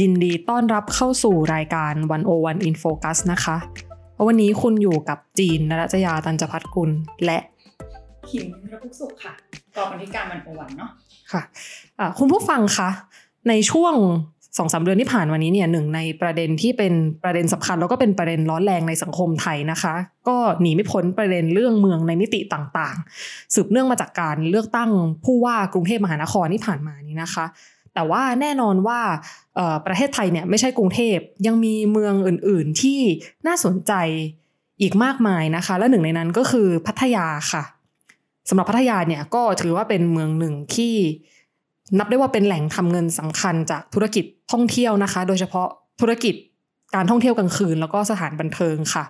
ยินดีต้อนรับเข้าสู่รายการ 101 In Focus นะคะ วันนี้คุณอยู่กับจีนนรัจยาตันจพัฒกุลและขิมระพุกสุขค่ะกองบันทิการมันโอวันเนาะค่ะะคุณผู้ฟังคะ ในช่วงสองสาเดือนที่ผ่านมานี้เนี่ยหนึ่งในประเด็นที่เป็นประเด็นสำคัญ แล้วก็เป็นประเด็นร้อนแรงในสังคมไทยนะคะ ก็หนีไม่พ้นประเด็นเรื่องเมืองในมิติต่างๆ สืบเนื่องมาจากการเลือกตั้งผู้ว่ากรุงเทพมหานครที่ผ่านมานี้นะคะ แต่ว่าแน่นอนว่าประเทศไทยเนี่ยไม่ใช่กรุงเทพยังมีเมืองอื่น ๆ ที่น่าสนใจอีกมากมายนะคะ และหนึ่งในนั้นก็คือพัทยาค่ะสำหรับพัทยาเนี่ยก็ถือว่าเป็นเมืองหนึ่งที่นับได้ว่าเป็นแหล่งทำเงินสำคัญจากธุรกิจท่องเที่ยวนะคะ โดยเฉพาะธุรกิจการท่องเที่ยวกลางคืน แล้วก็สถานบันเทิงค่ะ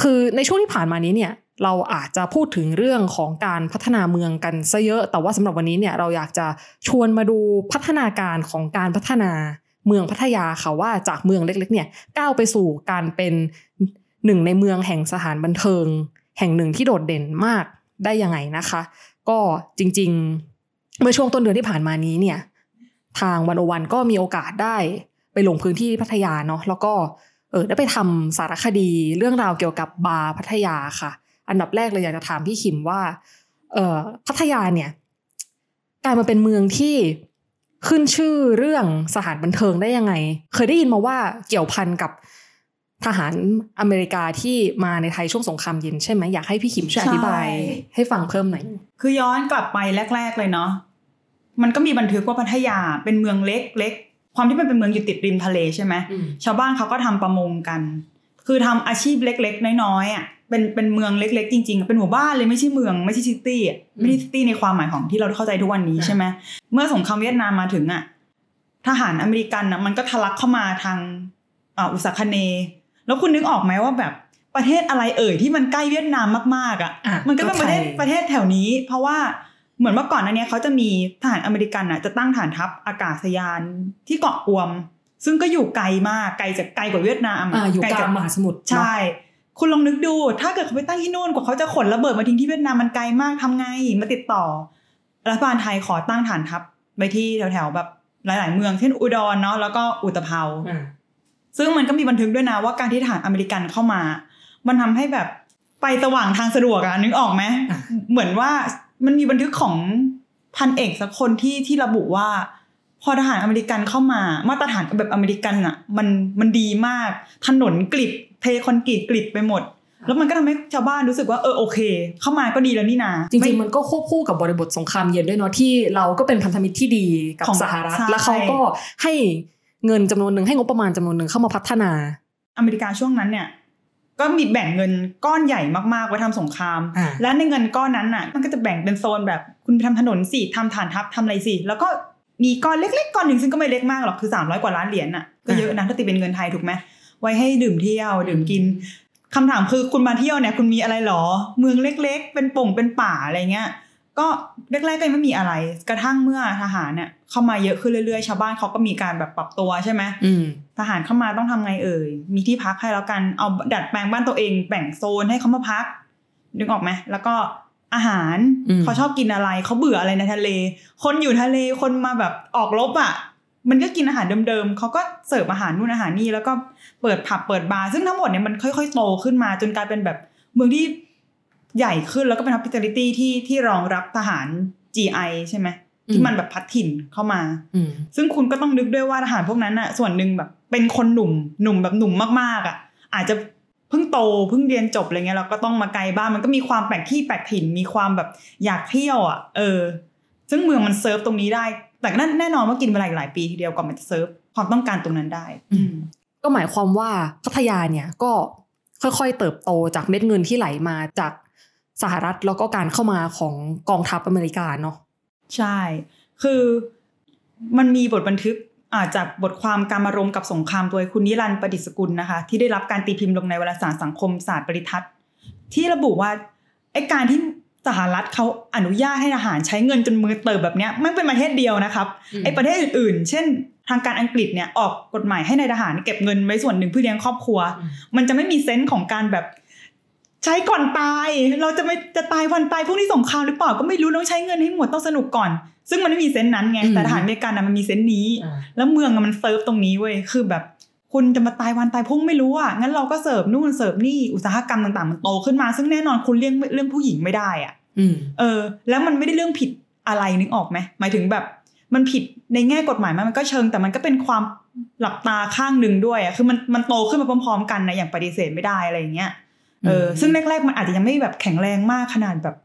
คือในช่วงที่ผ่านมานี้เนี่ย เราอาจจะพูดถึงเรื่องของการพัฒนาเมืองกันซะเยอะ แต่ว่าสำหรับวันนี้เนี่ยเราอยากจะชวนมาดูพัฒนาการของการพัฒนาเมืองพัทยาค่ะว่าจากเมืองเล็กๆเนี่ยก้าวไปสู่การเป็นหนึ่งในเมืองแห่งสถานบันเทิง แห่งหนึ่งที่โดดเด่นมากได้ยังไงนะคะ ก็จริงๆ เมื่อช่วงต้นเดือนที่ผ่านมานี้เนี่ยทางวันโอวันก็มีโอกาสได้ไปลงพื้นที่พัทยาเนาะแล้วก็เออได้ไปทำสารคดีเรื่องราวเกี่ยวกับบาร์พัทยาค่ะ อันดับแรกเลยอยากจะถามพี่ขิมว่า เออพัทยาเนี่ยกลายมาเป็นเมืองที่ขึ้นชื่อเรื่องสถานบันเทิงได้ยังไง เคยได้ยินมาว่าเกี่ยวพันกับทหารอเมริกาที่มาในไทยช่วงสงครามเย็นใช่ไหมอยากให้พี่ขิมช่วยอธิบาย ให้ฟังเพิ่มหน่อย คือย้อนกลับไปแรก ๆ เลยเนาะมันก็มีบันทึกว่าพัทยาเป็นเมืองเล็กเล็กความที่มันเป็นเมืองอยู่ติดริมทะเลใช่ไหมชาวบ้านเขาก็ทำประมงกัน คือทำอาชีพเล็ก ๆ น้อยๆอะ เป็นเป็นเมืองเล็ก ๆ จริงๆ เป็นหมู่บ้านเลยไม่ใช่เมืองไม่ใช่ซิตี้ไม่ใช่ซิตี้ในความหมายของที่เราเข้าใจทุกวันนี้ใช่ไหมเมื่อสงครามเวียดนามมาถึงอะทหารอเมริกันอะมันก็ทะลักเข้ามาทางอุษคเน แล้วคุณนึกออกไหมว่าแบบประเทศอะไรเอ่ยที่มันใกล้เวียดนามมากๆอะ มันก็เป็นประเทศประเทศแถวนี้ เพราะว่าเหมือนเมื่อก่อนนั้นเนี้ยเขาจะมีทหารอเมริกันอะจะตั้งฐานทัพอากาศยานที่เกาะกวม ซึ่งก็อยู่ไกลมากไกลจากไกลกว่าเวียดนามอะอยู่กลางมหาสมุทรใช่ คุณลองนึกดู ถ้าเกิดเขาไปตั้งที่นู่นกว่าเขาจะขนระเบิดมาทิ้งที่เวียดนามมันไกลมากทำไง มาติดต่อรัฐบาลไทยขอตั้งฐานทัพไปที่แถวๆแบบหลาย ๆ เมืองเช่นอุดรเนาะแล้วก็อุตภเปาซึ่งมันก็มีบันทึกด้วยนะว่าการที่ทหารอเมริกันเข้ามา มันทำให้แบบไปสว่างทางสะดวกอะนึกออกไหมเหมือนว่ามันมีบันทึกของพันเอกสักคนที่ที่ระบุว่า พอทหารอเมริกันเข้ามา มาตรฐานแบบอเมริกันอะมันมันดีมาก ถนนกริบเทคอนกรีตกริบไปหมด แล้วมันก็ทำให้ชาวบ้านรู้สึกว่าเออโอเค เข้ามาก็ดีแล้วนี่นาจริงๆมันก็ควบคู่กับบริบทสงครามเย็นด้วยเนาะที่เราก็เป็นพันธมิตรที่ดีกับสหรัฐแล้วเขาก็ให้เงินจำนวนหนึ่งให้งบประมาณจำนวนหนึ่งเข้ามาพัฒนา อเมริกาช่วงนั้นเนี่ยก็มีแบ่งเงินก้อนใหญ่มากๆไว้ทำสงคราม และในเงินก้อนนั้นน่ะ มันก็จะแบ่งเป็นโซนแบบคุณไปทำถนนสิทำฐานทัพทำอะไรสิ แล้วก็มีก้อนเล็กๆก้อนหนึ่งซึ่งก็ไม่เล็กมากหรอกคือสามร้อยกว่าล้านเหรียญน่ะก็เยอะนะถ้าตีเป็นเงินไทยถูกไหม ไว้ให้ดื่มเที่ยวดื่มกินคำถามคือคุณมาเที่ยวเนี่ยคุณมีอะไรหรอ เมืองเล็ก ๆ เป็นป่งเป็นป่าอะไรเงี้ย ก็แรกๆก็ยังไม่มีอะไร กระทั่งเมื่อทหารเนี่ยเข้ามาเยอะขึ้นเรื่อยๆ ชาวบ้านเขาก็มีการแบบปรับตัวใช่ไหมทหารเข้ามาต้องทำไงเอ่ย มีที่พักให้แล้วกัน เอาดัดแปลงบ้านตัวเองแบ่งโซนให้เขามาพัก นึกออกไหม แล้วก็อาหารเขาชอบกินอะไร เขาเบื่ออะไรในทะเล คนอยู่ทะเลคนมาแบบออกรบอะ มันก็กินอาหารเดิมๆเขาก็เสิร์ฟอาหารนู่นอาหารนี่แล้วก็เปิดผับเปิดบาร์ซึ่งทั้งหมดเนี่ยมันค่อยๆโตขึ้นมาจนกลายเป็นแบบเมืองที่ใหญ่ขึ้นแล้วก็เป็น hospitality ที่ที่รองรับทหาร GI ใช่ไหมที่มันแบบพลัดถิ่นเข้ามาซึ่งคุณก็ต้องนึกด้วยว่าทหารพวกนั้นอะส่วนหนึ่งแบบเป็นคนหนุ่มหนุ่มแบบหนุ่มมากๆอะอาจจะเพิ่งโตเพิ่งเรียนจบอะไรเงี้ยเราก็ต้องมาไกลบ้านมันก็มีความแปลกที่แปลกถิ่นมีความแบบอยากเที่ยวอะ เออ ซึ่งเมืองมันเซิร์ฟตรงนี้ได้ แต่นั่นแน่นอนว่ากินเวลาอีกหลายปีทีเดียวก่อนมันจะเซิร์ฟความต้องการตรงนั้นได้ อืก็หมายความว่าพัทยาเนี่ยก็ค่อยๆเติบโตจากเม็ดเงินที่ไหลมาจากสหรัฐแล้วก็การเข้ามาของกองทัพอเมริกาเนาะใช่ คือมันมีบทบันทึกจากบทความการมารมกับสงครามโดยคุณนิรันดร์ประดิษฐ์สกุลนะคะ ที่ได้รับการตีพิมพ์ลงในวารสารสังคมศาสตร์ปริทัศน์ ที่ระบุว่าไอ้การที่ สหรัฐเขาอนุญาตให้ทหารใช้เงินจนมือเติบแบบเนี้ยมันเป็นประเทศเดียวนะครับไอ้ประเทศอื่นๆ เช่น ทางการอังกฤษเนี่ยออกกฎหมายให้ในายทหารเก็บเงินไว้ส่วนหนึ่งเพื่อเลี้ยงครอบครัว มันจะไม่มี sense ของการแบบใช้ก่อนตาย เราจะไม่จะตายวันตายพรุ่งนี้สงครามหรือเปล่าก็ไม่รู้ต้องใช้เงินให้หมดต้องสนุกก่อน ซึ่งมันไม่มี sense นั้นไงแต่ทหารอเมริกันนะมันมี sense นี้ แล้วเมืองมันเซิร์ฟตรงนี้เว้ยคือแบบ คุณจะมาตายวันตายพรุ่งไม่รู้อะงั้นเราก็เสิร์ฟนู่นเสิร์ฟนี่อุตสาหกรรมต่างๆ มันโตขึ้นมา ซึ่งแน่นอนคุณเรื่องเรื่องผู้หญิงไม่ได้อะเออ แล้วมันไม่ได้เรื่องผิดอะไรนึกออกไหมหมายถึงแบบ มันผิดในแง่กฎหมายมันก็เชิง แต่มันก็เป็นความหลับตาข้างหนึ่งด้วยอะคือมันมันโตขึ้นมาพร้อมๆ กันนะอย่างปฏิเสธไม่ได้อะไรอย่างเงี้ยเออซึ่งแรกๆมันอาจจะยังไม่แบบแข็งแรงมากขนาดแบบ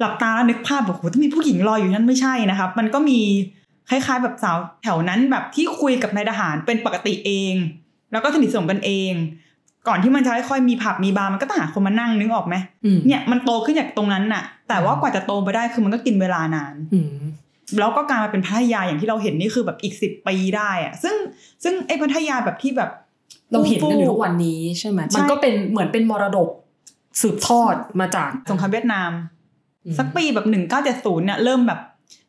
หลับตาแล้วนึกภาพแบบโหต้องมีผู้หญิงรออยู่นั่นไม่ใช่นะครับ มันก็มีคล้ายๆ แบบสาวแถวนั้นแบบที่คุยกับนายทหารเป็นปกติเอง แล้วก็สนิทสนมกันเอง ก่อนที่มันจะค่อยๆมีผับมีบาร์มันก็ต้องหาคนมานั่งนึกออกไหมเนี่ยมันโตขึ้นจากตรงนั้นน่ะ แต่ว่ากว่าจะโตไปได้คือมันก็กินเวลานานแล้วก็การมาเป็นพัทยาอย่างที่เราเห็นนี่คือแบบอีกสิบปีได้อะซึ่งซึ่งไอ้พัทยาแบบที่แบบ เราเห็นกันอยู่ทุกวันนี้ใช่ไหมมันก็เป็นเหมือนเป็นมรดกสืบทอดมาจากสงครามเวียดนาม สักปีแบบหนึ่งเก้าเจ็ดศูนย์เนี่ยเริ่มแบบ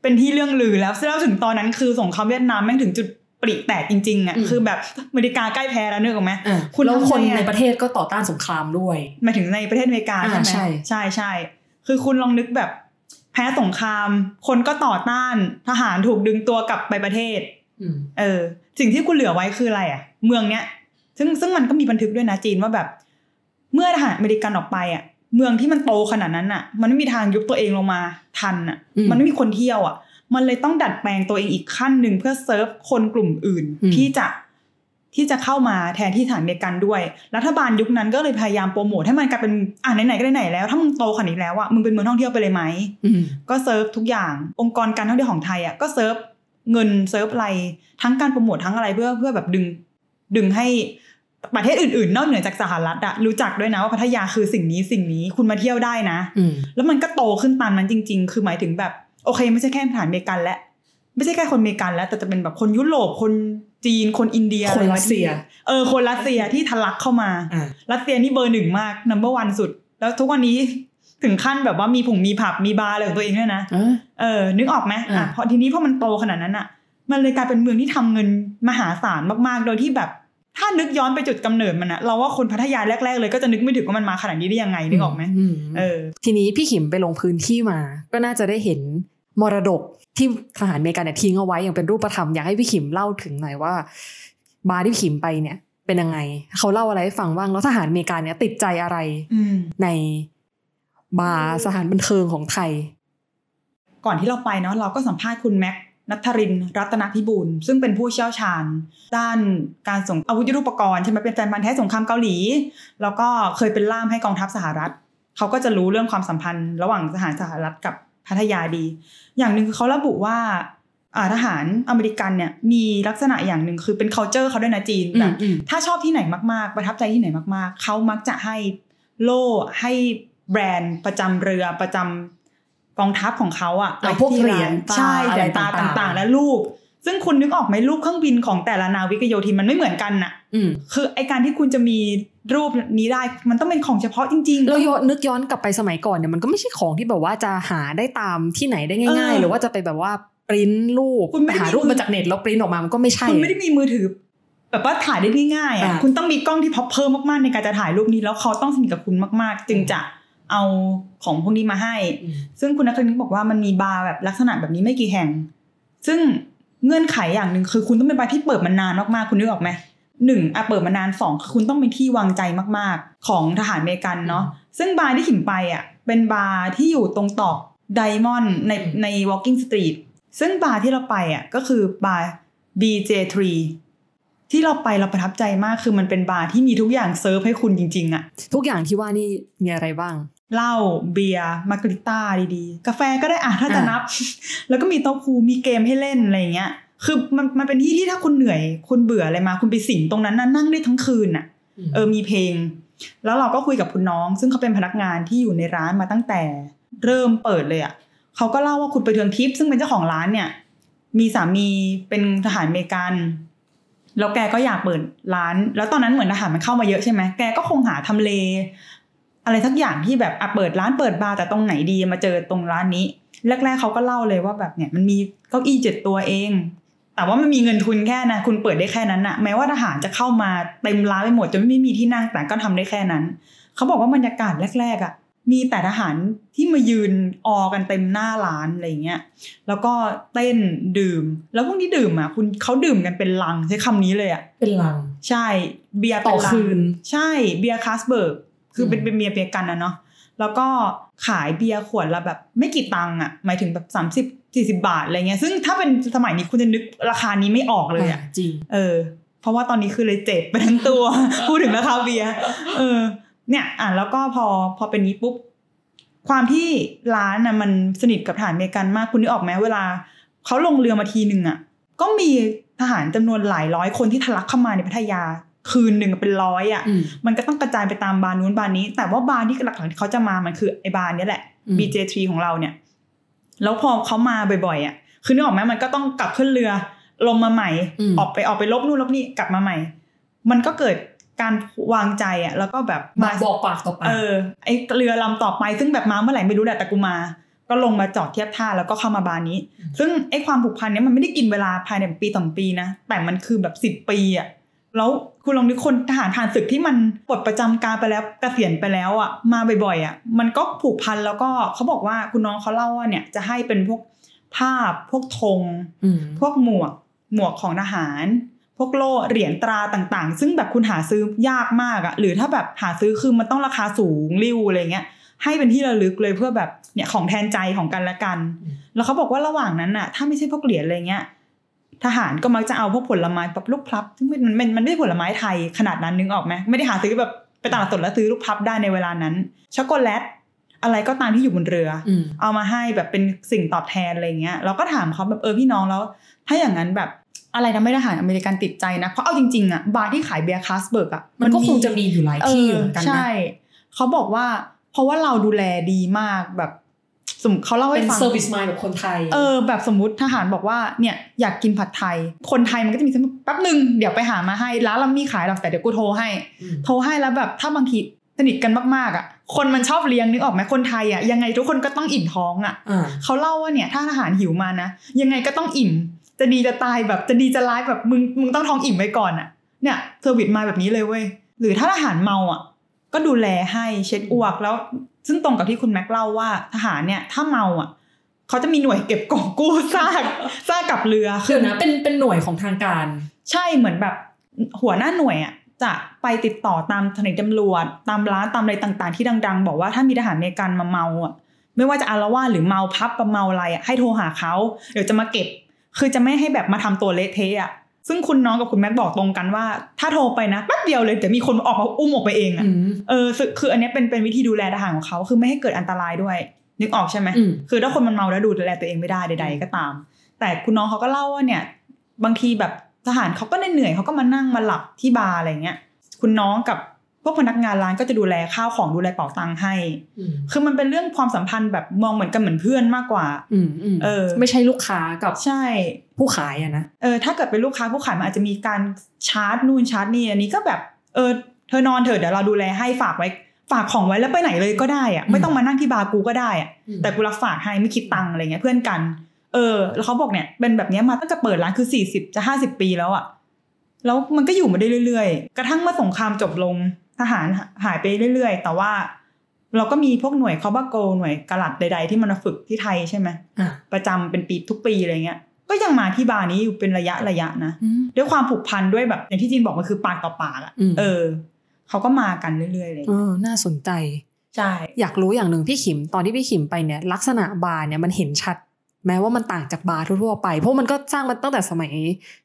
เป็นที่เรื่องลือแล้วแล้วถึงตอนนั้นคือสงครามเวียดนามแม่งถึงจุด ปริแตกจริงๆอะคือแบบอเมริกาใกล้แพ้แล้วนึกออกไหมคุณแล้วคนในประเทศก็ต่อต้านสงครามด้วยมาถึงในประเทศอเมริกาใช่ไหมใช่ใช่ใช่คือคุณลองนึกแบบแพ้สงคราม คนก็ต่อต้านทหารถูกดึงตัวกลับไปประเทศเออ สิ่งที่คุณเหลือไว้คืออะไรอะ เมืองเนี้ย ซึ่งซึ่งมันก็มีบันทึกด้วยนะจีนว่าแบบ เมื่อทหารอเมริกันออกไปอะ เมืองที่มันโตขนาดนั้นอะ มันไม่มีทางยุบตัวเองลงมาทันอะ มันไม่มีคนเที่ยวอะ มันเลยต้องดัดแปลงตัวเองอีกขั้นหนึ่งเพื่อเซิร์ฟคนกลุ่มอื่นที่จะที่จะเข้ามาแทนที่ฐานเมกันด้วย รัฐบาลยุคนั้นก็เลยพยายามโปรโมทให้มันกลายเป็นอ่าไหนๆก็ไหนแล้ว ถ้ามึงโตขนาดนี้แล้วอะมึงเป็นเมืองท่องเที่ยวไปเลยไหมก็เซิร์ฟทุกอย่างองค์กรการท่องเที่ยวของไทยอะก็เซิร์ฟเงินเซิร์ฟอะไรทั้งการโปรโมททั้งอะไรเพื่อเพื่อแบบดึง ดึงให้ประเทศอื่นๆ นอกเหนือจากสหรัฐอะรู้จักด้วยนะว่าพัทยาคือสิ่งนี้สิ่งนี้คุณมาเที่ยวได้นะแล้วมันก็โตขึ้นตามนั้นจริง ๆ คือหมายถึงแบบ โอเค ไม่ใช่แค่ทหารเมกันและไม่ใช่แค่คนเมกันแล้ว แต่จะเป็นแบบคนยุโรปคนจีนคนอินเดียคนรัสเซีย เออ คนรัสเซียที่ทะลักเข้ามา รัสเซียนี่เบอร์หนึ่งมากนัมเบอร์วันสุด แล้วทุกวันนี้ถึงขั้นแบบว่ามีผงมีผับมีบาร์อะไรของตัวเองด้วยนะเออ นึกออกไหมอะพอทีนี้พอมันโตขนาดนั้นอะ มันเลยกลายเป็นเมืองที่ทำเงินมหาศาลมากๆ โดยที่แบบ ถ้านึกย้อนไปจุดกำเนิดมันอะเราว่าคนพัทยาแรก ๆ เลยก็จะนึกไม่ถึงว่ามันมาขนาดนี้ได้ยังไงนึกออกไหมเออ ทีนี้พี่ขิมไปลงพื้นที่มา ก็น่าจะได้เห็น มรดกที่ทหารอเมริกันเนี่ยทิ้งเอาไว้อย่างเป็นรูปธรรมอยากให้พี่ขิมเล่าถึงหน่อยว่า บาร์ที่ขิมไปเนี่ยเป็นยังไง เขาเล่าอะไรให้ฟังบ้างแล้วทหารอเมริกันเนี่ยติดใจอะไรในบาร์สถานบันเทิงของไทย ก่อนที่เราไปเนาะเราก็สัมภาษณ์คุณแม็กนัทรินรัตนพิบูลซึ่งเป็นผู้เชี่ยวชาญ ด้านการส่งอาวุธยุทโธปกรณ์ใช่ไหมเป็นแฟนพันธุ์แท้สงครามเกาหลี แล้วก็เคยเป็นล่ามให้กองทัพสหรัฐ เขาก็จะรู้เรื่องความสัมพันธ์ ระหว่างทหารสหรัฐกับ พัทยาดี อย่างหนึ่งคือเขาระบุว่าทหารอเมริกันเนี่ยมีลักษณะอย่างหนึ่งคือเป็น culture เขาด้วยนะจีนแบบถ้าชอบที่ไหนมากๆ ประทับใจที่ไหนมากๆ เขามักจะให้โล่ให้แบรนด์ประจำเรือประจำกองทัพของเขาอะพวกเหรียญใช่เหรียญตาต่างๆ และรูป ซึ่งคุณนึกออกไหมรูปเครื่องบินของแต่ละนาวิกโยธินมันไม่เหมือนกันน่ะคือไอการที่คุณจะมีรูปนี้ได้มันต้องเป็นของเฉพาะจริงๆเราย้อนนึกย้อนกลับไปสมัยก่อนเนี่ยมันก็ไม่ใช่ของที่แบบว่าจะหาได้ตามที่ไหนได้ง่าย ๆ หรือว่าจะไปแบบว่าปริ้นรูปคุณหารูปมาจากเน็ตแล้วปริ้นออกมามันก็ไม่ใช่คุณไม่ได้มีมือถือแบบว่าถ่ายได้ง่ายๆอะคุณต้องมีกล้องที่พอเพิ่มมากๆในการจะถ่ายรูปนี้แล้วเขาต้องสนิทกับคุณมากๆ จึงจะเอาของพวกนี้มาให้ ซึ่งคุณนักเรียนบอกว่ามันมีบาร์แบบลักษณะแบบนี้ไม่กี่แห่ง ซึ่ง เงื่อนไขอย่างหนึ่งคือคุณต้องเป็นบาร์ที่เปิดมานานมากๆคุณนึกออกไหมหนึ่งอะเปิดมานานสองคุณต้องเป็นที่วางใจมากๆ ของทหารเมกันเนาะซึ่งบาร์ที่ขิมไปอะเป็นบาร์ที่อยู่ตรงตรอก Diamond ในใน Walking Street ซึ่งบาร์ที่เราไปอะก็คือบาร์ BJ3 ที่เราไปเราประทับใจมากคือมันเป็นบาร์ที่มีทุกอย่างเซิร์ฟให้คุณจริงๆอะทุกอย่างที่ว่านี่มีอะไรบ้าง เหล้าเบียร์มาการิต้าดีๆ กาแฟก็ได้อะถ้าจะนับ แล้วก็มีโต๊ะคูมีเกมให้เล่นอะไรเงี้ย คือมันมันเป็นที่ที่ถ้าคุณเหนื่อย คุณเบื่ออะไรมา คุณไปสิงตรงนั้นนั่งได้ทั้งคืนน่ะ เออมีเพลง แล้วเราก็คุยกับคุณน้อง ซึ่งเขาเป็นพนักงานที่อยู่ในร้านมาตั้งแต่ เริ่มเปิดเลยอะเขาก็เล่าว่าคุณไปเทืองทิพย์ซึ่งเป็นเจ้าของร้านเนี่ย มีสามีเป็นทหารเมกันแล้วแกก็อยากเปิดร้าน แล้วตอนนั้นเหมือนอาหารมันเข้ามาเยอะใช่ไหมแกก็คงหาทำเล อะไรสักอย่างที่แบบอะเปิดร้านเปิดบาร์แต่ตรงไหนดีมาเจอตรงร้านนี้แรกๆเขาก็เล่าเลยว่าแบบเนี่ยมันมีเก้าอี้เจ็ดตัวเอง แต่ว่ามันมีเงินทุนแค่นะคุณเปิดได้แค่นั้นนะแม้ว่าทหารจะเข้ามาเต็มร้านไปหมดจนไม่มีที่นั่งแต่ก็ทำได้แค่นั้น เขาบอกว่าบรรยากาศแรกๆอะมีแต่ทหารที่มายืนออกันเต็มหน้าร้านอะไรเงี้ย แล้วก็เต้นดื่ม แล้วพวกนี้ดื่มอะคุณเขาดื่มกันเป็นลังใช้คำนี้เลยอะ เป็นลัง ใช่ เบียร์ต่อเป็นลังคืน ใช่ เบียร์ Carlsberg คือเป็นอืมเป็นเบียร์เบียร์กันนะเนาะแล้วก็ขายเบียร์ขวดละแบบไม่กี่ตังค์อะหมายถึงแบบสามสิบสี่สิบบาทอะไรเงี้ยซึ่งถ้าเป็นสมัยนี้คุณจะนึกราคานี้ไม่ออกเลยอะจริงเออ เพราะว่าตอนนี้คือเลยเจ็บไปทั้งตัว พูดถึงราคาเบียร์เออ เนี่ยอะแล้วก็พอพอเป็นนี้ปุ๊บความที่ร้านน่ะมันสนิทกับทหารอเมริกันมากคุณนึกออกไหมเวลาเขาลงเรือมาทีหนึ่งอะ ก็มีทหารจำนวนหลายร้อยคนที่ทะลักเข้ามาในพัทยา คืนหนึ่งเป็นร้อยอะอืมมันก็ต้องกระจายไปตามบาร์นู้นบาร์นี้ แต่ว่าบาร์ที่หลักๆที่เขาจะมา มันคือไอ้บาร์เนี้ยแหละอืม BJ3 ของเราเนี่ย แล้วพอเขามาบ่อยๆอะ คือนึกออกไหมมันก็ต้องกลับขึ้นเรือ ลงมาใหม่อืมออกไปออกไปรบนู่นรบนี่กลับมาใหม่ มันก็เกิดการวางใจอะ แล้วก็แบบมาบอกปากต่อปากเออ ไอ้เรือลำต่อไปซึ่งแบบมาเมื่อไหร่ไม่รู้แหละแต่กูมา ก็ลงมาจอดเทียบท่าแล้วก็เข้ามาบาร์นี้ ซึ่งไอความผูกพันเนี้ยมันไม่ได้กินเวลาภายในปีสองปีนะ แต่มันคือแบบสิบ10ปีอะ แล้ว คุณลองนึกคนทหารผ่านศึกที่มันปลดประจำการไปแล้วเกษียณไปแล้วอะมาบ่อยๆอะมันก็ผูกพันแล้วก็เขาบอกว่าคุณน้องเขาเล่าว่าเนี่ยจะให้เป็นพวกภาพพวกธงอืมพวกหมวกหมวกของทหาร พวกโล่เหรียญตราต่างๆ ซึ่งแบบคุณหาซื้อยากมากอะหรือถ้าแบบหาซื้อคือมันต้องราคาสูงริ้วอะไรเงี้ยให้เป็นที่ระลึกเลยเพื่อแบบเนี่ยของแทนใจของกันและกันอืมแล้วเขาบอกว่าระหว่างนั้นน่ะ ถ้าไม่ใช่พวกเหรียญอะไรเงี้ย ทหารก็มักจะเอาพวกผลไม้แบบลูกพลับซึ่งมันมันมันไม่ใช่ผลไม้ไทยขนาดนั้นนึกออกไหมไม่ได้หาซื้อแบบไปตลาดสดแล้วซื้อลูกพลับได้ในเวลานั้นช็อกโกแลตอะไรก็ตามที่อยู่บนเรืออืมเอามาให้แบบเป็นสิ่งตอบแทนอะไรเงี้ยเราก็ถามเขาแบบเออพี่น้องแล้ว ถ้าอย่างนั้นแบบอะไรทำให้ทหารอเมริกันติดใจนะ เพราะเอาจริงๆอะบาร์ที่ขายเบียร์ Carlsberg อะมันก็คงจะมีอยู่หลายที่เหมือนกันใช่นะเขาบอกว่า เพราะว่าเราดูแลดีมากแบบ สมมติเขาเล่าให้เป็นฟัง service mindแบบคนไทย เออแบบสมมติทหารบอกว่าเนี่ยอยากกินผัดไทย คนไทยมันก็จะมีสมมติแป๊บหนึ่งเดี๋ยวไปหามาให้ร้านเรามีขายหรอกแต่เดี๋ยวกูโทรให้มโทรให้แล้วแบบถ้าบางทีสนิทกันมากๆอะ คนมันชอบเลี้ยงนึกออกไหมคนไทยอะยังไงทุกคนก็ต้องอิ่มท้องอะอ่าเขาเล่าว่าเนี่ยถ้าทหารหิวมานะยังไงก็ต้องอิ่ม จะดีจะตายแบบจะดีจะร้ายแบบมึงมึงต้องท้องอิ่มไว้ก่อนอะเนี่ย service mind แบบนี้เลยเว้ยหรือถ้าทหารเมาอะ ก็ดูแลให้เช็ดอ้วกแล้ว ซึ่งตรงกับที่คุณแม็กเล่าว่าทหารเนี่ย ถ้าเมาอะเขาจะมีหน่วยเก็บกองกู้ซากซากกับเรือเดี๋ยวนะเป็นเป็นหน่วยของทางการ ใช่เหมือนแบบ หัวหน้าหน่วยอะจะไปติดต่อตามสถานีตำรวจ ตามร้านตามอะไรต่างๆ ที่ดัง ๆ บอกว่าถ้ามีทหารอเมริกันมาเมาอะ ไม่ว่าจะอาละวาดหรือเมาพับประเมาอะไรอะให้โทรหาเขาเดี๋ยวจะมาเก็บ คือจะไม่ให้แบบมาทำตัวเละเทะอะ ซึ่งคุณน้องกับคุณแม็กบอกตรงกันว่า ถ้าโทรไปนะแป๊บเดียวเลยเดี๋ยวมีคนออกมาอุ้มออกไปเองอะอืมเออคือคืออันเนี้ยเป็นเป็นวิธีดูแลทหารของเขาคือไม่ให้เกิดอันตรายด้วย นึกออกใช่ไหมอืมคือถ้าคนมันเมาแล้วดูแลตัวเองไม่ได้ใด ๆ ก็ตาม แต่คุณน้องเขาก็เล่าว่าเนี่ย บางทีแบบทหารเขาก็เหนื่อยๆเขาก็มานั่งมาหลับที่บาร์อะไรเงี้ยคุณน้องกับ พวกพนักงานร้านก็จะดูแลข้าวของดูแลเป๋าตังค์ให้อืมคือมันเป็นเรื่องความสัมพันธ์แบบมองเหมือนกันเหมือนเพื่อนมากกว่าอืมอืมเออ ไม่ใช่ลูกค้ากับใช่ ผู้ขายอะนะ เออ ถ้าเกิดเป็นลูกค้าผู้ขายมันอาจจะมีการชาร์จนู่นชาร์จนี่ อันนี้ก็แบบ เออ เธอนอนเถอะเดี๋ยวเราดูแลให้ฝากไว้ ฝากของไว้แล้วไปไหนเลยก็ได้อะไม่ต้องมานั่งที่บาร์กูก็ได้อะอืมแต่กูรับฝากให้ไม่คิดตังค์อะไรเงี้ยเพื่อนกัน เออ แล้วเขาบอกเนี่ยเป็นแบบเนี้ยมาตั้งแต่เปิดร้านคือสี่สิบจะห้าสิบปีแล้วอะแล้วมันก็อยู่มาได้เรื่อย ๆ กระทั่งเมื่อสงครามจบลง ทหารหายไปเรื่อยๆ แต่ว่า เราก็มีพวกหน่วย Cobra Gold หน่วยกะลัดใด ๆ ที่มันมาฝึกที่ไทยใช่ไหมอะประจำเป็นปีทุกปีอะไรเงี้ยก็ยังมาที่บาร์นี้อยู่เป็นระยะระยะนะอืมด้วยความผูกพันด้วยแบบอย่างที่จีนบอกมันคือปากต่อปากอะอืมเออเขาก็มากันเรื่อยๆเลยเออน่าสนใจใช่อยากรู้อย่างหนึ่งพี่ขิมตอนที่พี่ขิมไปเนี่ย ลักษณะบาร์เนี่ยมันเห็นชัด แม้ว่ามันต่างจากบาร์ทั่วๆไป เพราะมันก็สร้างมาตั้งแต่สมัย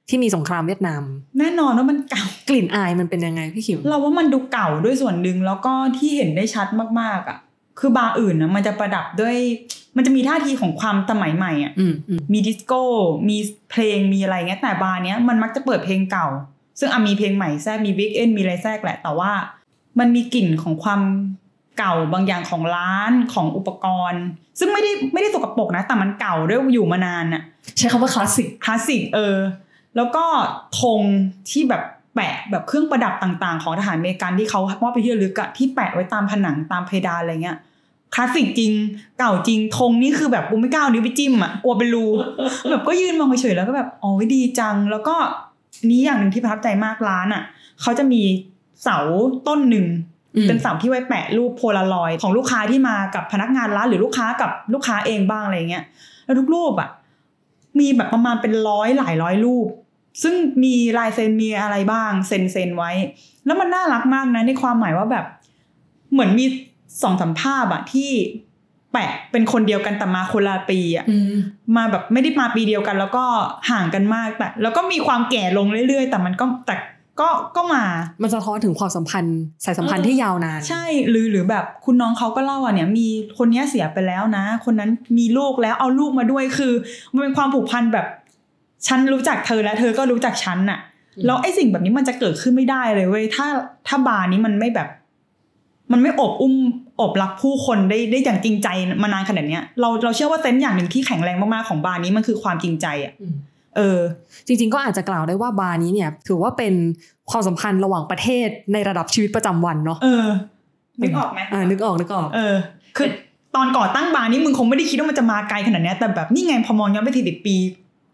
ที่มีสงครามเวียดนาม แน่นอนว่ามันเก่ากลิ่นอายมันเป็นยังไงพี่ขิมเราว่ามันดูเก่าด้วยส่วนหนึ่งแล้วก็ที่เห็นได้ชัดมากๆอะ คือบาร์อื่นนะมันจะประดับด้วย มันจะมีท่าทีของความสมัยใหม่อะอืมอืมมีดิสโก้มีเพลงมีอะไรเงี้ยแต่บาร์เนี้ยมันมักจะเปิดเพลงเก่า ซึ่งอะมีเพลงใหม่แทรกมี Weeknd มีอะไรแทรกแหละแต่ว่า มันมีกลิ่นของความ เก่าบางอย่างของร้านของอุปกรณ์ ซึ่งไม่ได้ไม่ได้สกปรกนะ แต่มันเก่าด้วยอยู่มานานอะใช้คำว่าคลาสสิกคลาสสิกเออ แล้วก็ธงที่แบบแปะแบบเครื่องประดับต่างๆ ของทหารอเมริกันที่เขามอบไปที่ระลึกอะที่แปะไว้ตามผนังตามเพดานอะไรเงี้ยคลาสสิกจริง เก่าจริงธงนี่คือแบบกูไม่กล้าเอานิ้วไปจิ้มอะกลัวเป็นรูแบบก็ยืนมองเฉยๆแล้วก็แบบอ๋อดีจัง แล้วก็นี้อย่างหนึ่งที่ประทับใจมากร้านอะเขาจะมีเสาต้นหนึ่งอืม เป็นเสาที่ไว้แปะรูปโพลารอยด์ของลูกค้าที่มากับพนักงานร้านหรือลูกค้ากับลูกค้าเองบ้างอะไรเงี้ย แล้วทุกรูปอะ มีแบบประมาณเป็นร้อยหลายร้อยรูป ซึ่งมีลายเซ็นมีอะไรบ้างเซ็นเซ็นไว้ แล้วมันน่ารักมากนะในความหมายว่าแบบ เหมือนมีสองสามภาพอะที่แปะเป็นคนเดียวกันแต่มาคนละปีอะอืมมาแบบไม่ได้มาปีเดียวกัน แล้วก็ห่างกันมากแต่ แล้วก็มีความแก่ลงเรื่อยๆ แต่มันก็แต่ ก็ก็มา มันสะท้อนถึงความสัมพันธ์สายสัมพันธ์ที่ยาวนาน ใช่ หรือหรือแบบคุณน้องเขาก็เล่าอะเนี่ย มีคนเนี้ยเสียไปแล้วนะ คนนั้นมีลูกแล้วเอาลูกมาด้วยคือ มันเป็นความผูกพันแบบ ฉันรู้จักเธอและเธอก็รู้จักฉันน่ะอืมแล้วไอ้สิ่งแบบนี้มันจะเกิดขึ้นไม่ได้เลยเว้ยถ้าถ้าบาร์นี้มันไม่แบบ มันไม่อบอุ้มอบรักผู้คนได้ได้อย่างจริงใจมานานขนาดเนี้ยเราเราเชื่อว่าเซนส์อย่างหนึ่งที่แข็งแรงมากๆของบาร์นี้มันคือความจริงใจอะอืม เออจริง ๆ ก็อาจจะกล่าวได้ว่าบาร์นี้เนี่ย ถือว่าเป็นความสัมพันธ์ระหว่างประเทศในระดับชีวิตประจำวันเนาะเออ นึกออกไหมอ่านึกออกนึกออกเออ คือตอนก่อตั้งบาร์นี้มึงคงไม่ได้คิดว่ามันจะมาไกลขนาดเนี้ยแต่แบบนี่ไงพอมองย้อนไปสี่สิบปี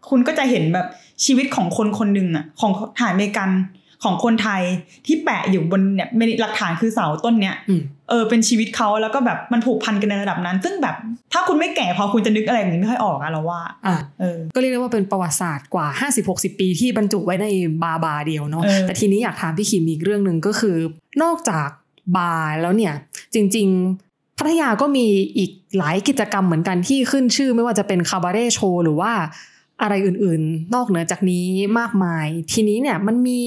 คุณก็จะเห็นแบบชีวิตของคนคนหนึ่งอะของทหารอเมริกัน ของคนไทยที่แปะอยู่บนเนี่ยเป็นหลักฐานคือเสาต้นเนี้ยอืมเออเป็นชีวิตเขาแล้วก็แบบมันผูกพันกันในระดับนั้น ซึ่งแบบถ้าคุณไม่แก่พอคุณจะนึกอะไรแบบนี้ไม่ค่อยออกอะเราว่าอ่าเออก็เรียกได้ว่าเป็นประวัติศาสตร์กว่า 50-60 ปีที่บรรจุไว้ในบาร์บาร์เดียวเนาะเออแต่ทีนี้อยากถามพี่คิมอีกเรื่องหนึ่งก็คือ นอกจากบาร์แล้วเนี่ยจริง ๆพัทยาก็มีอีกหลายกิจกรรมเหมือนกันที่ขึ้นชื่อไม่ว่าจะเป็นคาบาเร่โชว์หรือว่า อะไรอื่นๆ นอกเหนือจากนี้มากมาย ทีนี้เนี่ยมันมี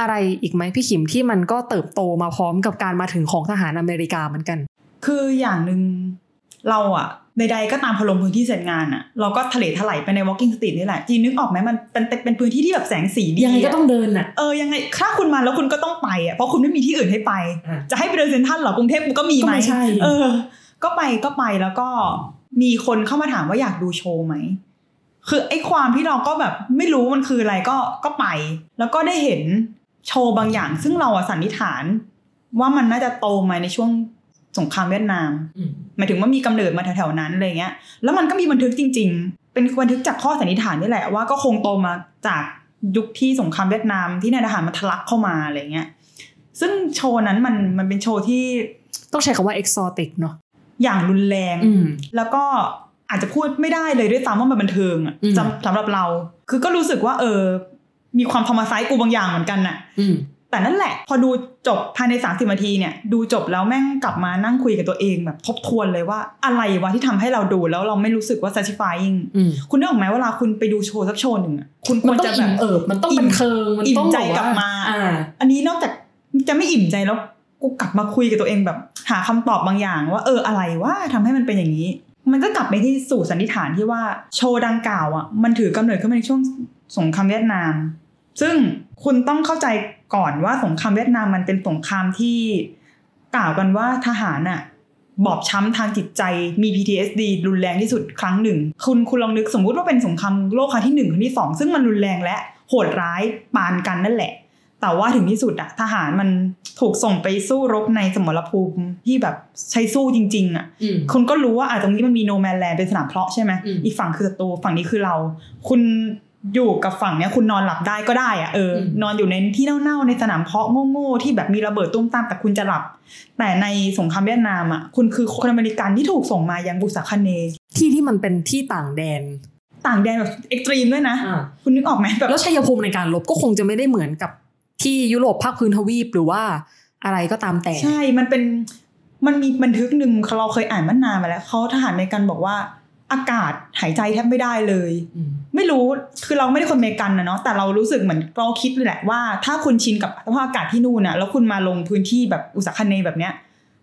อะไรอีกไหมพี่ขิมที่มันก็เติบโตมาพร้อมกับการมาถึงของทหารอเมริกาเหมือนกัน คืออย่างหนึ่งเราอะใดๆก็ตามพอลงพื้นที่เสร็จงานอะเราก็ทะเลถลายไปใน walking street นี่แหละจีนนึกออกไหมมันเป็นเป็นเป็นพื้นที่ที่แบบแสงสีดียังไงก็ะต้องเดินน่ะเออยังไงถ้าคุณมาแล้วคุณก็ต้องไปอะเพราะคุณไม่มีที่อื่นให้ไปอะจะให้ไปเดินเซ็นทรัลเหรอกรุงเทพมันก็มีไหมก็ไม่ใช่เออ ก็ไปก็ไปแล้วก็มีคนเข้ามาถามว่าอยากดูโชว์ไหม คือไอ้ความที่เราก็แบบไม่รู้มันคืออะไรก็ก็ไป แล้วก็ได้เห็นโชว์บางอย่าง ซึ่งเราอะสันนิษฐาน ว่ามันน่าจะโตมาในช่วงสงครามเวียดนามหมายถึงว่ามีกำเนิดมาแถวๆนั้นอะไรเงี้ย แล้วมันก็มีบันทึกจริง ๆ เป็นบันทึกจากข้อสันนิษฐานนี่แหละว่าก็คงโตมาจากยุคที่สงครามเวียดนามที่นายทหารมันทะลักเข้ามาอะไรเงี้ย ซึ่งโชว์นั้นมันมันเป็นโชว์ที่ต้องใช้คำว่า exotic เนาะอย่างรุนแรงอืมแล้วก็ อาจจะพูดไม่ได้เลยด้วยซ้ำว่ามันบันเทิงอะอืมสำสำหรับเรา คือก็รู้สึกว่า เออ มีความ traumatize กูบางอย่างเหมือนกันน่ะอืมแต่นั่นแหละ พอดูจบภายใน30นาทีเนี่ย ดูจบแล้วแม่งกลับมานั่งคุยกับตัวเองแบบทบทวนเลยว่าอะไรวะที่ทำให้เราดูแล้วเราไม่รู้สึกว่า satisfying อืมคุณนึกออกไหมเวลาคุณไปดูโชว์สักโชว์หนึ่งอะคุณคมัวนรต้องจะแบอิ่มบเอิบมันต้องบันเทิงมันอิ่มต้องใจแบบว่กลับมาอ่าอันนี้นอกจากจะไม่อิ่มใจแล้วกูกลับมาคุยกับตัวเองแบบ หาคำตอบบางอย่าง ว่าเอออะไรว่าทำให้มันเป็นอย่างนี้ มันก็กลับไปที่สู่สันนิษฐานที่ว่าโชว์ดังกล่าวอะมันถือกำเนิดขึ้นมาในช่วงสงครามเวียดนาม ซึ่งคุณต้องเข้าใจก่อนว่าสงครามเวียดนามมันเป็นสงครามที่กล่าวกันว่าทหารอะบอบช้ำทางจิตใจมี PTSD รุนแรงที่สุดครั้งหนึ่ง คุณคุณลองนึกสมมุติว่าเป็นสงครามโลกครั้งที่หนึ่งครั้งที่สองซึ่งมันรุนแรงและโหดร้ายปานกันนั่นแหละ แต่ว่าถึงที่สุดอะทหารมันถูกส่งไปสู้รบในสมรภูมิที่แบบใช้สู้จริง ๆอะอืมคุณก็รู้ว่าอะตรงนี้มันมีโนแมนแลนด์เป็นสนามเพาะใช่ไหมอืมอีกฝั่งคือศัตรูฝั่งนี้คือเรา คุณอยู่กับฝั่งเนี้ยคุณนอนหลับได้ก็ได้อะเอออมนอนอยู่ในที่เน่าๆในสนามเพาะโง่ๆที่แบบมีระเบิดตุ้มตามแต่คุณจะหลับ แต่ในสงครามเวียดนามอะคุณคือคนอเมริกันที่ถูกส่งมายังบุษาคเนย์ที่ที่มันเป็นที่ต่างแดนต่างแดนแบบ extreme ด้วยนะ คุณนึกออกไหมแบบแล้วชัยภูมิในการรบก็คงจะไม่ได้เหมือนกับ ที่ยุโรปภาคพื้นทวีปหรือว่าอะไรก็ตามแต่ ใช่ มันเป็นมันมีบันทึกหนึ่งเราเคยอ่านมานานมาแล้วเขาทหารอเมริกันบอกว่า อากาศหายใจแทบไม่ได้เลยอืมไม่รู้คือเราไม่ได้คนอเมริกันนะเนาะแต่เรารู้สึกเหมือนเราคิดเลยแหละว่า ถ้าคุณชินกับสภาพอากาศที่นู่นน่ะแล้วคุณมาลงพื้นที่แบบอุตสาหคเนย์แบบเนี้ย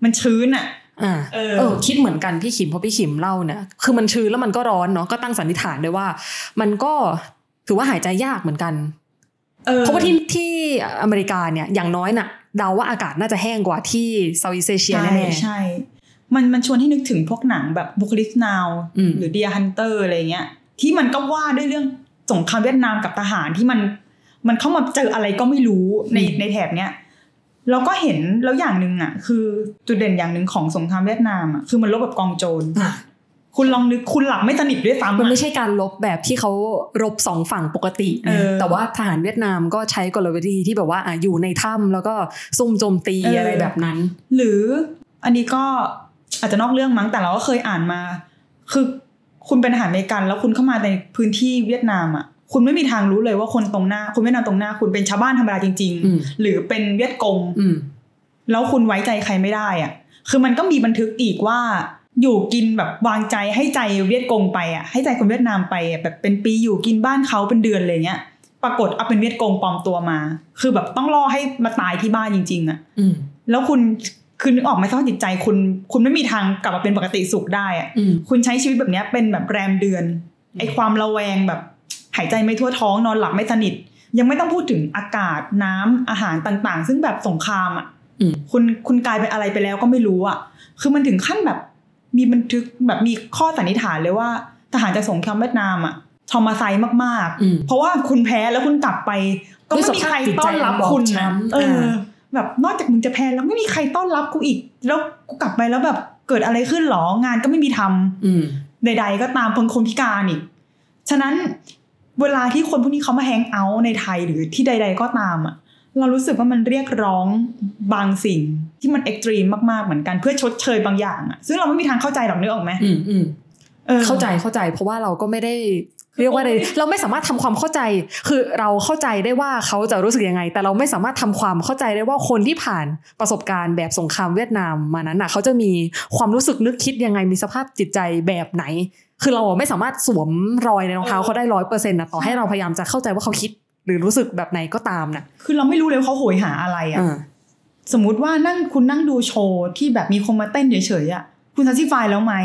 มันชื้นอะอ่าเออเออ คิดเหมือนกันพี่ขิมเพราะพี่ขิมเล่าเนี่ยคือมันชื้นแล้วมันก็ร้อนเนาะก็ตั้งสันนิษฐานด้วยว่า มันก็ถือว่าหายใจยากเหมือนกัน เออเพราะว่าที่ที่อเมริกาเนี่ยอย่างน้อยน่ะเดาว่าอากาศน่าจะแห้งกว่าที่ Southeast Asia ใช่แน่ๆใช่มันมันชวนให้นึกถึงพวกหนังแบบ Apocalypse Now อืมหรือ Deer Hunter อะไรเงี้ย ที่มันก็ว่าด้วยเรื่องสงครามเวียดนามกับทหารที่มันมันเข้ามาเจออะไรก็ไม่รู้ในในแถบเนี้ยเราก็เห็นแล้วอย่างหนึ่งอะ คือจุดเด่นอย่างหนึ่งของสงครามเวียดนามอะคือมันลบแบบกองโจร คุณลองนึกคุณหลับไม่สนิทด้วยซ้ำมันอะไม่ใช่การลบแบบที่เขารบสองฝั่งปกติเออแต่ว่าทหารเวียดนามก็ใช้กลวิธีที่แบบว่าอะอยู่ในถ้ำแล้วก็ซุ่มโจมตีเออออะไรแบบนั้น หรืออันนี้ก็อาจจะนอกเรื่องมั้งแต่เราก็เคยอ่านมา คือคุณเป็นทหารอเมริกัน แล้วคุณเข้ามาในพื้นที่เวียดนามอะคุณไม่มีทางรู้เลยว่าคนตรงหน้า คุณเวียดนามตรงหน้า คุณเป็นชาวบ้านธรรมดาจริงอืมๆหรือเป็นเวียดกงอืมแล้วคุณไว้ใจใครไม่ได้อะ คือมันก็มีบันทึกอีกว่า อยู่กินแบบวางใจให้ใจเวียดกงไปอะให้ใจคนเวียดนามไปอะแบบเป็นปีอยู่กินบ้านเขาเป็นเดือนเลยเงี้ย ปรากฏเอาเป็นเวียดกงปลอมตัวมา คือแบบต้องล่อให้มาตายที่บ้านจริง ๆ อะอืมแล้วคุณคือนึกออกไหมสภาพจิตใจคุณ คุณไม่มีทางกลับมาเป็นปกติสุขได้อะอืมคุณใช้ชีวิตแบบเนี้ยเป็นแบบแรมเดือนไอความระแวงแบบหายใจไม่ทั่วท้องนอนหลับไม่สนิท ยังไม่ต้องพูดถึงอากาศน้ำอาหารต่างๆ ซึ่งแบบสงครามอะอืมคุณคุณกลายเป็นอะไรไปแล้วก็ไม่รู้อะ คือมันถึงขั้นแบบ มีบันทึกแบบมีข้อสันนิษฐานเลยว่า ทหารจากสงครามเวียดนามอะทอมาไซมากอืมๆเพราะว่าคุณแพ้แล้วคุณกลับไป ก็ไม่มีใครต้อนรับคุณด้วยสภาพจิตใจนะบอบช้ำเอออ่าแบบนอกจากมึงจะแพ้แล้วไม่มีใครต้อนรับกูอีก แล้วกูกลับไปแล้วแบบเกิดอะไรขึ้นหรองานก็ไม่มีทำอืมใด ๆ ก็ตามคนคนพิการอีก ฉะนั้นเวลาที่คนพวกนี้เขามาแฮงเอาท์ในไทยหรือที่ใด ๆ ก็ตามอะ เรารู้สึกว่ามันเรียกร้องบางสิ่งที่มันเอ็กตรีมมากๆเหมือนกันเพื่อชดเชยบางอย่างอะซึ่งเราไม่มีทางเข้าใจหรอกนึกออกไหมอืมอืมออเข้าใจเข้าใจเพราะว่าเราก็ไม่ได้เรียกว่าอะไรเราไม่สามารถทำความเข้าใจ คือเราเข้าใจได้ว่าเขาจะรู้สึกยังไง แต่เราไม่สามารถทำความเข้าใจได้ว่าคนที่ผ่านประสบการณ์แบบสงครามเวียดนามมานั้นนะเขาจะมีความรู้สึกนึกคิดยังไงมีสภาพจิตใจแบบไหน คือเราอะไม่สามารถสวมรอยในรองเท้าเขาได้ร้อยเปอร์เซ็นต์นะต่อให้เราพยายามจะเข้าใจว่าเขาคิด หรือรู้สึกแบบไหนก็ตามนะคือเราไม่รู้เลยว่าเขาโหยหาอะไรอะอ่าสมมุติว่านั่งคุณนั่งดูโชว์ที่แบบมีคนมาเต้นเฉยๆอะคุณซัสซี่ฟายแล้วไหม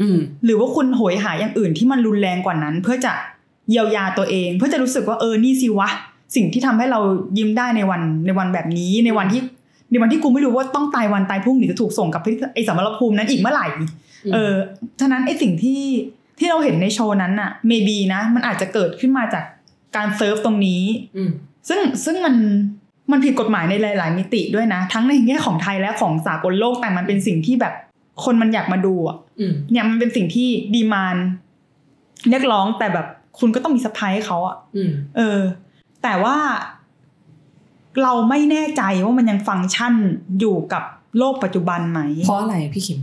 อืมหรือว่าคุณโหยหาอย่างอื่นที่มันรุนแรงกว่านั้น เพื่อจะเยียวยาตัวเอง เพื่อจะรู้สึกว่าเออนี่สิวะ สิ่งที่ทำให้เรายิ้มได้ในวันในวันแบบนี้ในวันที่ในวันที่กูไม่รู้ว่าต้องตายวันตายพรุ่งหรือจะถูกส่งกลับไปที่ไอ้สมรภูมินั้นอีกเมื่อไหร่ เออ ฉะนั้นไอ้สิ่งที่ที่เราเห็นในโชว์นั้นน่ะ maybe นะ มันอาจจะเกิดขึ้นมาจาก การเซิร์ฟตรงนี้อืมซึ่งซึ่งมันมันผิดกฎหมายในหลาย ๆ มิติด้วยนะ ทั้งในแง่ของไทยและของสากลโลกแต่มันเป็นสิ่งที่แบบคนมันอยากมาดูอะอืมเนี่ยมันเป็นสิ่งที่ demandเรียกร้องแต่แบบคุณก็ต้องมีสปายให้เขาอะอืมเออ แต่ว่าเราไม่แน่ใจว่ามันยังฟังก์ชันอยู่กับโลกปัจจุบันไหม เพราะอะไรพี่คิม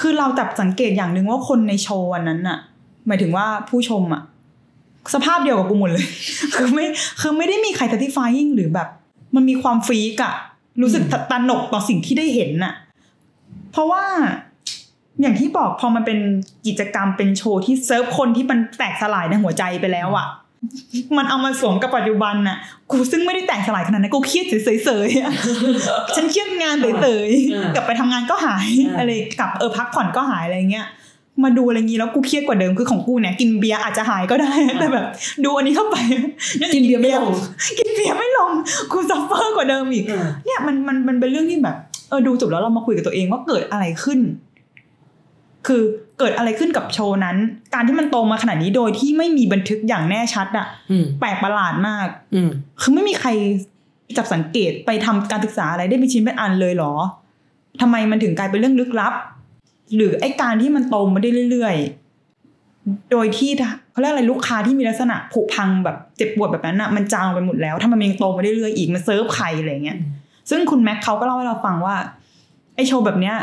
คือเราจับสังเกตอย่างหนึ่งว่าคนในโชว์วันนั้นน่ะหมายถึงว่าผู้ชมอะ สภาพเดียวกับกูหมดเลย คือไม่คือไม่ได้มีใคร satisfying หรือแบบ มันมีความฟรีกอะรู้สึกอืมตระหนกต่อสิ่งที่ได้เห็นน่ะ เพราะว่าอย่างที่บอกพอมันเป็นกิจกรรมเป็นโชว์ที่เซิร์ฟคนที่มันแตกสลายในหัวใจไปแล้วอะมันเอามาสวมกับปัจจุบันน่ะ กูซึ่งไม่ได้แตกสลายขนาดนั้นกูเครียดเฉยๆอะฉันเครียดงานเฉยอ่าๆกลับไปทำงานก็หายอ่าอะไรกลับเออพักผ่อนก็หายอะไรเงี้ย มาดูอะไรงี้แล้วกูเครียดกว่าเดิมคือของกูเนี่ยกินเบียร์อาจจะหายก็ได้ แต่แบบ ดูอันนี้เข้าไปกินเบียร์ไม่ลงกินเบียร์ไม่ลงกู suffer กว่าเดิมอีก เนี่ยมันมันมันเป็นเรื่องที่แบบเออดูจบแล้วเรามาคุยกับตัวเองว่าเกิดอะไรขึ้น คือเกิดอะไรขึ้นกับโชว์นั้น การที่มันโตมาขนาดนี้โดยที่ไม่มีบันทึกอย่างแน่ชัดอะอืมแปลกประหลาดมาก อืมคือไม่มีใครจับสังเกตไปทำการศึกษาอะไรได้เป็นชิ้นเป็นอันเลยเหรอทำไมมันถึงกลายเป็นเรื่องลึกลับ หรือไอ้การที่มันโตมาได้เรื่อยๆ โดยที่เขาเรียกอะไรลูกค้าที่มีลักษณะผุพังแบบเจ็บปวดแบบนั้นอะมันจางไปหมดแล้ว ถ้ามันยังโตมาได้เรื่อยๆอีกมันเซิร์ฟใครอะไรเงี้ย ซึ่งคุณแม็กเขาก็เล่าให้เราฟังว่า ไอ้โชว์แบบเนี้ย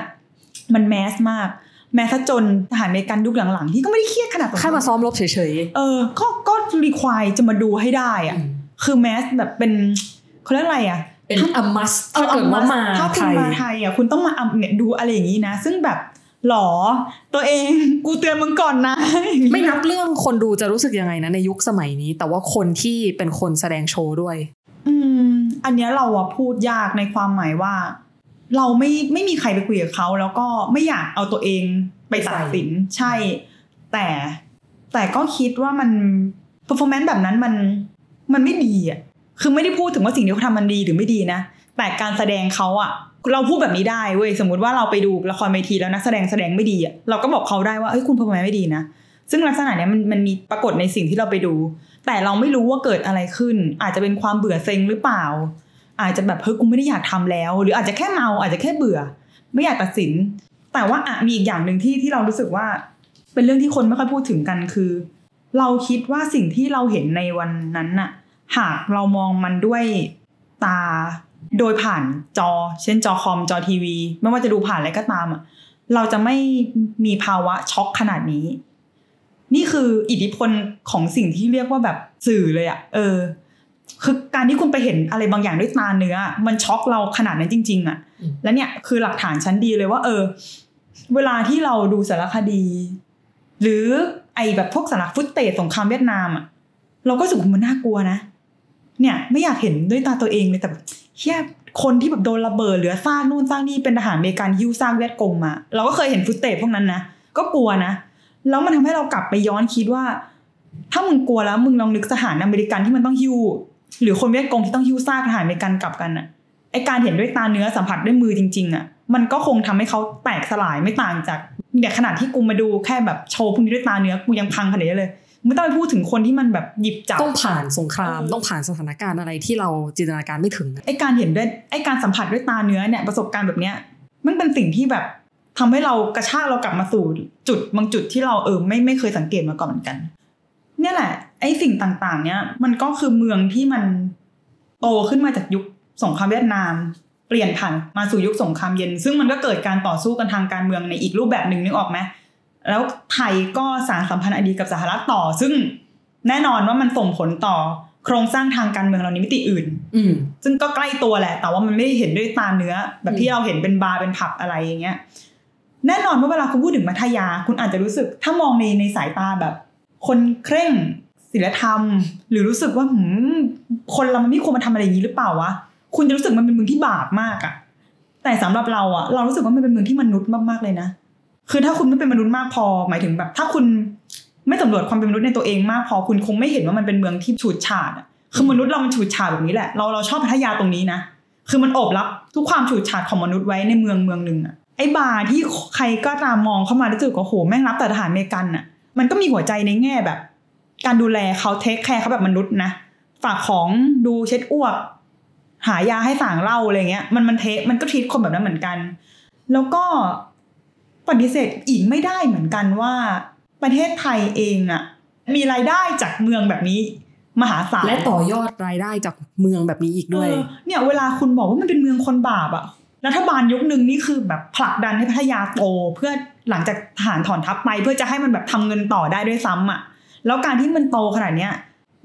มันแมสมาก แม้ซะจนทหารอเมริกันยุคหลังๆ ที่ก็ไม่ได้เครียดขนาดนั้นแค่มาซ้อมรบเฉยเออ ก็ก็รีควายจะมาดูให้ได้ๆอะคือแมสแบบเป็นเขาเรียกอะไรอะเป็นอมัสถ้าเกิดว่ามาถ้าไทคุณยมาไทยอะคุณต้องมาอำเนี่ยดูอะไรอย่างนี้นะ ซึ่งแบบ หรอ ตัวเองกูเตือนมึงก่อนนะ ไม่นับเรื่องคนดูจะรู้สึกยังไงนะ ในยุคสมัยนี้ แต่ว่าคนที่เป็นคนแสดงโชว์ด้วย อืม อันเนี้ยเราอะพูดยากในความหมายว่า เราไม่ไม่มีใครไปคุยกับเขาแล้วก็ไม่อยากเอาตัวเองไปตัดสินใช่ แต่แต่ก็คิดว่ามัน performance แบบนั้นมันมันไม่ดีอะคือไม่ได้พูดถึงว่าสิ่งที่เขาทำมันดีหรือไม่ดีนะ แต่การแสดงเขาอะเราพูดแบบนี้ได้เว้ยสมมติว่าเราไปดูละครเวทีแล้วนักแสดงแสดงไม่ดีอะเราก็บอกเขาได้ว่าเอ้ยคุณ performance ไม่ดีนะซึ่งลักษณะเนี้ยมันมันมีปรากฏในสิ่งที่เราไปดู แต่เราไม่รู้ว่าเกิดอะไรขึ้น อาจจะเป็นความเบื่อเซ็งหรือเปล่า อาจจะแบบเฮ้ยกูไม่ได้อยากทำแล้ว หรืออาจจะแค่เมาอาจจะแค่เบื่อ ไม่อยากตัดสิน แต่ว่าอะมีอีกอย่างหนึ่งที่ที่เรารู้สึกว่า เป็นเรื่องที่คนไม่ค่อยพูดถึงกันคือ เราคิดว่าสิ่งที่เราเห็นในวันนั้นน่ะ หากเรามองมันด้วยตา โดยผ่านจอ เช่นจอคอมจอทีวี ไม่ว่าจะดูผ่านอะไรก็ตามอะเราจะไม่มีภาวะช็อกขนาดนี้ นี่คืออิทธิพลของสิ่งที่เรียกว่าแบบสื่อเลยอะเออ คือการที่คุณไปเห็นอะไรบางอย่างด้วยตาเนื้อ มันช็อกเราขนาดนั้นจริง ๆอะแล้วเนี่ยคือหลักฐานชั้นดีเลยว่า เออ เวลาที่เราดูสารคดี หรือไอแบบพวกสารฟุตเตจสงครามเวียดนามอะเราก็รู้สึกมันน่ากลัวนะเนี่ย ไม่อยากเห็นด้วยตาตัวเองเลยแต่ แค่คนที่แบบโดนระเบิดเหลือซากนู่นซากนี่เป็นทหารอเมริกันฮิ้วซากเวียดกงมา เราก็เคยเห็นฟุตเตจพวกนั้นนะก็กลัวนะแล้วมันทำให้เรากลับไปย้อนคิดว่า ถ้ามึงกลัวแล้วมึงลองนึกทหารอเมริกันที่มันต้องฮิ้วหรือคนเวียดกงที่ต้องฮิ้วซากทหารอเมริกันกลับกันอะไอการเห็นด้วยตาเนื้อสัมผัสด้วยมือจริง ๆอะมันก็คงทำให้เขาแตกสลายไม่ต่างจากเนี่ยขนาดที่กูมาดูแค่แบบโชว์พวกนี้ด้วยตาเนื้อกูยังพังขนาดนี้เลย ไม่ต้องไปพูดถึงคนที่มันแบบหยิบจับต้องผ่านสงครามต้องผ่านสถานการณ์อะไรที่เราจินตนาการไม่ถึงไอการเห็นด้วยไอการสัมผัสด้วยตาเนื้อเนี่ยประสบการณ์แบบเนี้ยมันเป็นสิ่งที่แบบทำให้เรากระชากเรากลับมาสู่จุดบางจุดที่เราเออไม่ไม่เคยสังเกตมาก่อนเหมือนกัน เนี่ยแหละ ไอสิ่งต่างๆ เนี่ยมันก็คือเมืองที่มันโตขึ้นมาจากยุคสงครามเวียดนาม เปลี่ยนผ่านมาสู่ยุคสงครามเย็น ซึ่งมันก็เกิดการต่อสู้กันทางการเมืองในอีกรูปแบบหนึ่งนึกออกไหม แล้วไทยก็สารสัมพันธ์อดีตกับสหรัฐต่อ ซึ่งแน่นอนว่ามันส่งผลต่อโครงสร้างทางการเมืองเราในมิติอื่น อืมซึ่งก็ใกล้ตัวแหละ แต่ว่ามันไม่ได้เห็นด้วยตาเนื้อ แบบที่เราเห็นเป็นบาร์เป็นผับอะไรอย่างเงี้ย แน่นอนว่าเวลาคุณพูดถึงมัธยา คุณอาจจะรู้สึก ถ้ามองในในสายตาแบบ คนเคร่งศีลธรรม หรือรู้สึกว่าหืมคนเรามันไม่ควรมาทำอะไรอย่างนี้หรือเปล่าวะ คุณจะรู้สึกมันเป็นเมืองที่บาปมากอะแต่สำหรับเราอะเรารู้สึกว่ามันเป็นเมืองที่มนุษย์มากๆเลยนะ คือถ้าคุณไม่เป็นมนุษย์มากพอ หมายถึงแบบ ถ้าคุณไม่สำรวจความเป็นมนุษย์ในตัวเองมากพอคุณคงไม่เห็นว่ามันเป็นเมืองที่ฉูดฉาดอะคือมนุษย์เรามันฉูดฉาดแบบนี้แหละ เราเราชอบพัทยาตรงนี้นะ คือมันโอบรับทุกความฉูดฉาดของมนุษย์ไว้ในเมืองเมืองหนึ่งอะ ไอ้บาร์ที่ใครก็ตามมองเข้ามารู้สึกว่าโหแม่งรับแต่ทหารเมกันอะ มันก็มีหัวใจในแง่แบบ การดูแลเขา take care เขาแบบมนุษย์นะ ฝากของดูเช็ดอ้วก หายาให้สั่งเหล้าอะไรเงี้ย มันมัน treat มันก็ treat คนแบบนั้นเหมือนกัน แล้วก็ ปฏิเสธอีกไม่ได้เหมือนกันว่า ประเทศไทยเองอะมีรายได้จากเมืองแบบนี้ มหาศาลและต่อยอดรายได้จากเมืองแบบนี้อีกด้วยเออเนี่ยเวลาคุณบอกว่ามันเป็นเมืองคนบาปอะรัฐบาลยุคหนึ่งนี่คือแบบผลักดันให้พัทยาโต เพื่อหลังจากทหารถอนทัพไปเพื่อจะให้มันแบบทำเงินต่อได้ด้วยซ้ำอะแล้วการที่มันโตขนาดเนี้ย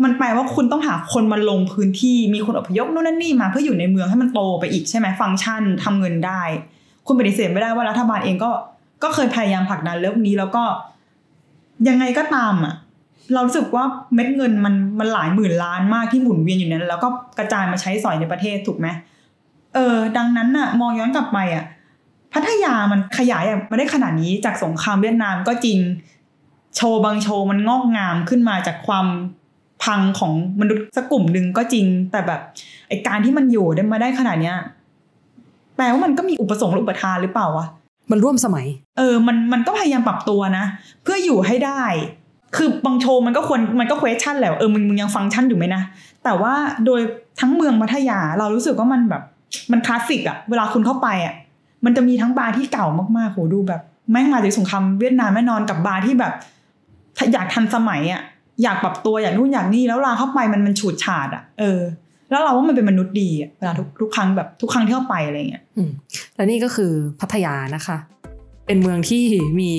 มันแปลว่าคุณต้องหาคนมาลงพื้นที่มีคนอพยพนู่นนั่นนี่มาเพื่ออยู่ในเมืองให้มันโตไปอีกใช่ไหมฟังก์ชันทำเงินได้ คุณปฏิเสธไม่ได้ว่ารัฐบาลเองก็ ก็เคยพยายามผลักดันเรื่องนี้แล้วก็ยังไงก็ตามอะ เรารู้สึกว่าเม็ดเงินมันมันหลายหมื่นล้านมากที่หมุนเวียนอยู่นั้น แล้วก็กระจายมาใช้สอยในประเทศถูกไหมเออ ดังนั้นน่ะ มองย้อนกลับไปอะ พัทยามันขยายมาได้ขนาดนี้จากสงครามเวียดนามก็จริงโชว์บางโชว์มันงอกงามขึ้นมาจากความพังของมนุษย์สักกลุ่มหนึ่งก็จริง แต่แบบไอการที่มันอยู่ได้มาได้ขนาดเนี้ยแปลว่ามันก็มีอุปสงค์หรืออุปทานหรือเปล่าวะ มันร่วมสมัย เออมันมันก็พยายามปรับตัวนะ เพื่ออยู่ให้ได้ คือบางโชว์มันก็ควรมันก็ question แหละว่าเออมึงมึงยังฟังก์ชันอยู่ไหมนะ แต่ว่าโดยทั้งเมืองพัทยาเรารู้สึกว่ามันแบบมันคลาสสิกอะเวลาคุณเข้าไปอะมันจะมีทั้งบาร์ที่เก่ามากๆโหดูแบบ แม่งมาจากสงครามเวียดนามแน่นอนกับบาร์ที่แบบอยากทันสมัยอะอยากปรับตัวอยากนู่นอยากนี่แล้วลาเข้าไปมันมันฉูดฉาดอะเออ แล้วเราว่ามันเป็นมนุษย์ดีอะเวลาทุกทุกครั้งแบบทุกครั้งที่เข้าไปอะไรเงี้ยอืมและนี่ก็คือพัทยานะคะ เป็นเมืองที่มี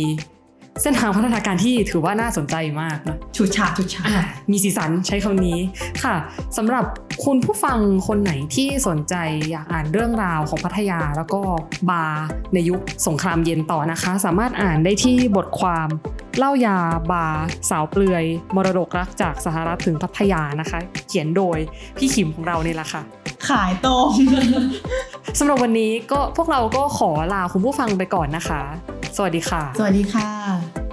เส้นทางพัฒนาการที่ถือว่าน่าสนใจมากนะฉูดฉาดฉูดฉาดอ่ามีสีสันใช้คำนี้ค่ะสำหรับคุณผู้ฟังคนไหนที่สนใจอยากอ่านเรื่องราวของพัทยาแล้วก็บาร์ในยุคสงครามเย็นต่อนะคะ สามารถอ่านได้ที่บทความ เล่ายาบาร์สาวเปลือย มรดกรักจากสหรัฐถึงพัทยานะคะ เขียนโดยพี่ขิมของเราเนี่ยแหละค่ะ ขายตรงสำหรับวันนี้ก็พวกเราก็ขอลาคุณผู้ฟังไปก่อนนะคะ สวัสดีค่ะ สวัสดีค่ะ